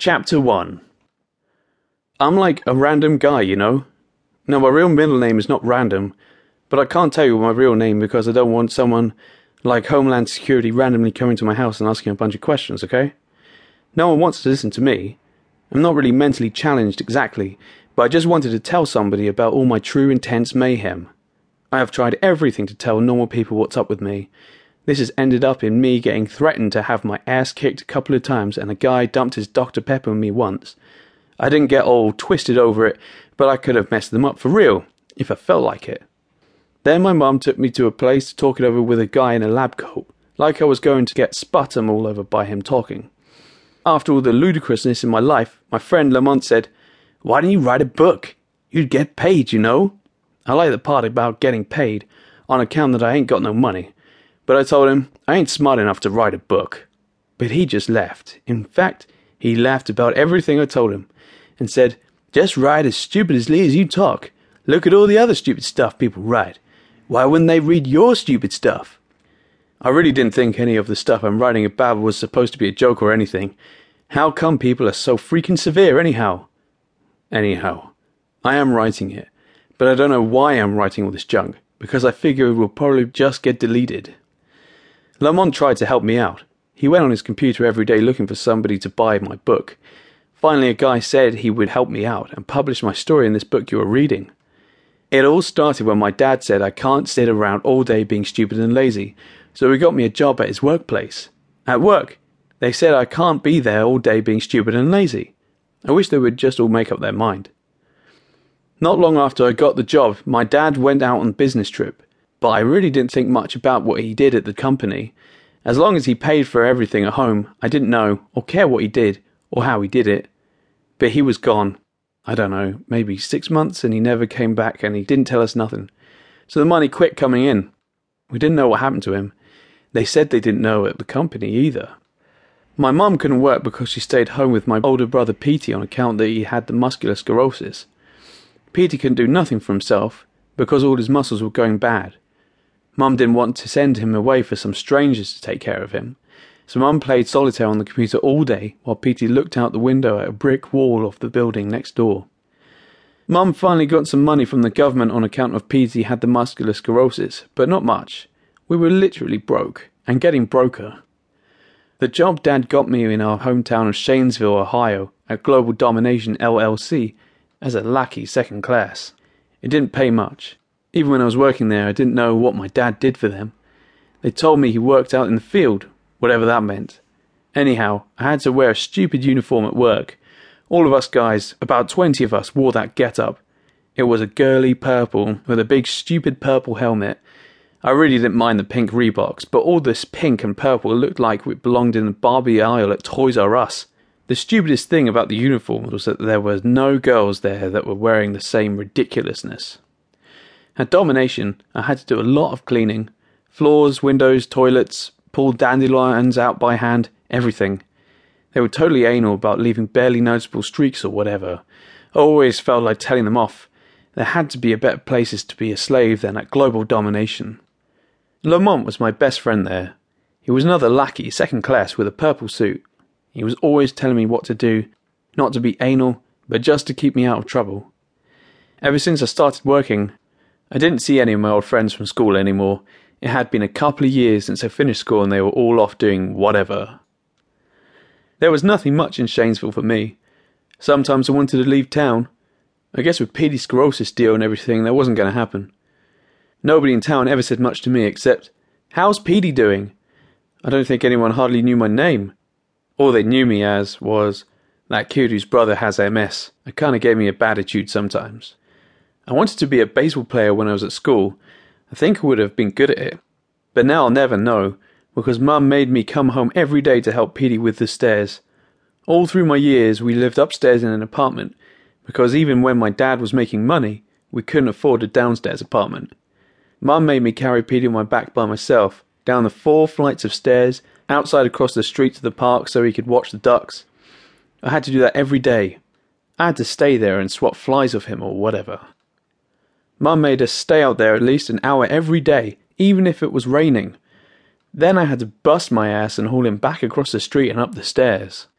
Chapter 1 I'm like a random guy, you know? Now, my real middle name is not random, but I can't tell you my real name because I don't want someone like Homeland Security randomly coming to my house and asking a bunch of questions, okay? No one wants to listen to me. I'm not really mentally challenged exactly, but I just wanted to tell somebody about all my true intense mayhem. I have tried everything to tell normal people what's up with me, this has ended up in me getting threatened to have my ass kicked a couple of times, and a guy dumped his Dr. Pepper on me once. I didn't get all twisted over it, but I could have messed them up for real, if I felt like it. Then my mum took me to a place to talk it over with a guy in a lab coat, like I was going to get sputum all over by him talking. After all the ludicrousness in my life, my friend Lamont said, Why don't you write a book? You'd get paid, you know. I like the part about getting paid, on account that I ain't got no money. But I told him I ain't smart enough to write a book. But he just laughed. In fact, he laughed about everything I told him and said, Just write as stupidly as you talk. Look at all the other stupid stuff people write. Why wouldn't they read your stupid stuff? I really didn't think any of the stuff I'm writing about was supposed to be a joke or anything. How come people are so freaking severe, anyhow? Anyhow, I am writing it, but I don't know why I'm writing all this junk, because I figure it will probably just get deleted. Lamont tried to help me out. He went on his computer every day looking for somebody to buy my book. Finally, a guy said he would help me out and publish my story in this book you are reading. It all started when my dad said I can't sit around all day being stupid and lazy, so he got me a job at his workplace. At work, they said I can't be there all day being stupid and lazy. I wish they would just all make up their mind. Not long after I got the job, my dad went out on a business trip but I really didn't think much about what he did at the company. As long as he paid for everything at home, I didn't know or care what he did or how he did it. But he was gone. I don't know, maybe six months, and he never came back and he didn't tell us nothing. So the money quit coming in. We didn't know what happened to him. They said they didn't know at the company either. My mum couldn't work because she stayed home with my older brother Petey on account that he had the muscular sclerosis. Petey couldn't do nothing for himself because all his muscles were going bad. Mum didn't want to send him away for some strangers to take care of him, so Mum played solitaire on the computer all day while Petey looked out the window at a brick wall of the building next door. Mum finally got some money from the government on account of Petey had the muscular sclerosis, but not much. We were literally broke, and getting broker. The job Dad got me in our hometown of Shanesville, Ohio, at Global Domination LLC, as a lackey second class. It didn't pay much, even when I was working there, I didn't know what my dad did for them. They told me he worked out in the field, whatever that meant. Anyhow, I had to wear a stupid uniform at work. All of us guys, about 20 of us, wore that get up. It was a girly purple with a big stupid purple helmet. I really didn't mind the pink Reeboks, but all this pink and purple looked like it belonged in the Barbie aisle at Toys R Us. The stupidest thing about the uniform was that there were no girls there that were wearing the same ridiculousness. At Domination, I had to do a lot of cleaning floors, windows, toilets, pull dandelions out by hand, everything. They were totally anal about leaving barely noticeable streaks or whatever. I always felt like telling them off. There had to be a better places to be a slave than at Global Domination. Lamont was my best friend there. He was another lackey, second class, with a purple suit. He was always telling me what to do, not to be anal, but just to keep me out of trouble. Ever since I started working, I didn't see any of my old friends from school anymore. It had been a couple of years since I finished school and they were all off doing whatever. There was nothing much in Shanesville for me. Sometimes I wanted to leave town. I guess with Petey's sclerosis deal and everything, that wasn't going to happen. Nobody in town ever said much to me except, How's Petey doing? I don't think anyone hardly knew my name. All they knew me as was, that kid whose brother has MS. It kind of gave me a bad attitude sometimes. I wanted to be a baseball player when I was at school. I think I would have been good at it. But now I'll never know, because Mum made me come home every day to help Petey with the stairs. All through my years, we lived upstairs in an apartment, because even when my dad was making money, we couldn't afford a downstairs apartment. Mum made me carry Petey on my back by myself, down the four flights of stairs, outside across the street to the park so he could watch the ducks. I had to do that every day. I had to stay there and swap flies with him or whatever. Mum made us stay out there at least an hour every day, even if it was raining. Then I had to bust my ass and haul him back across the street and up the stairs.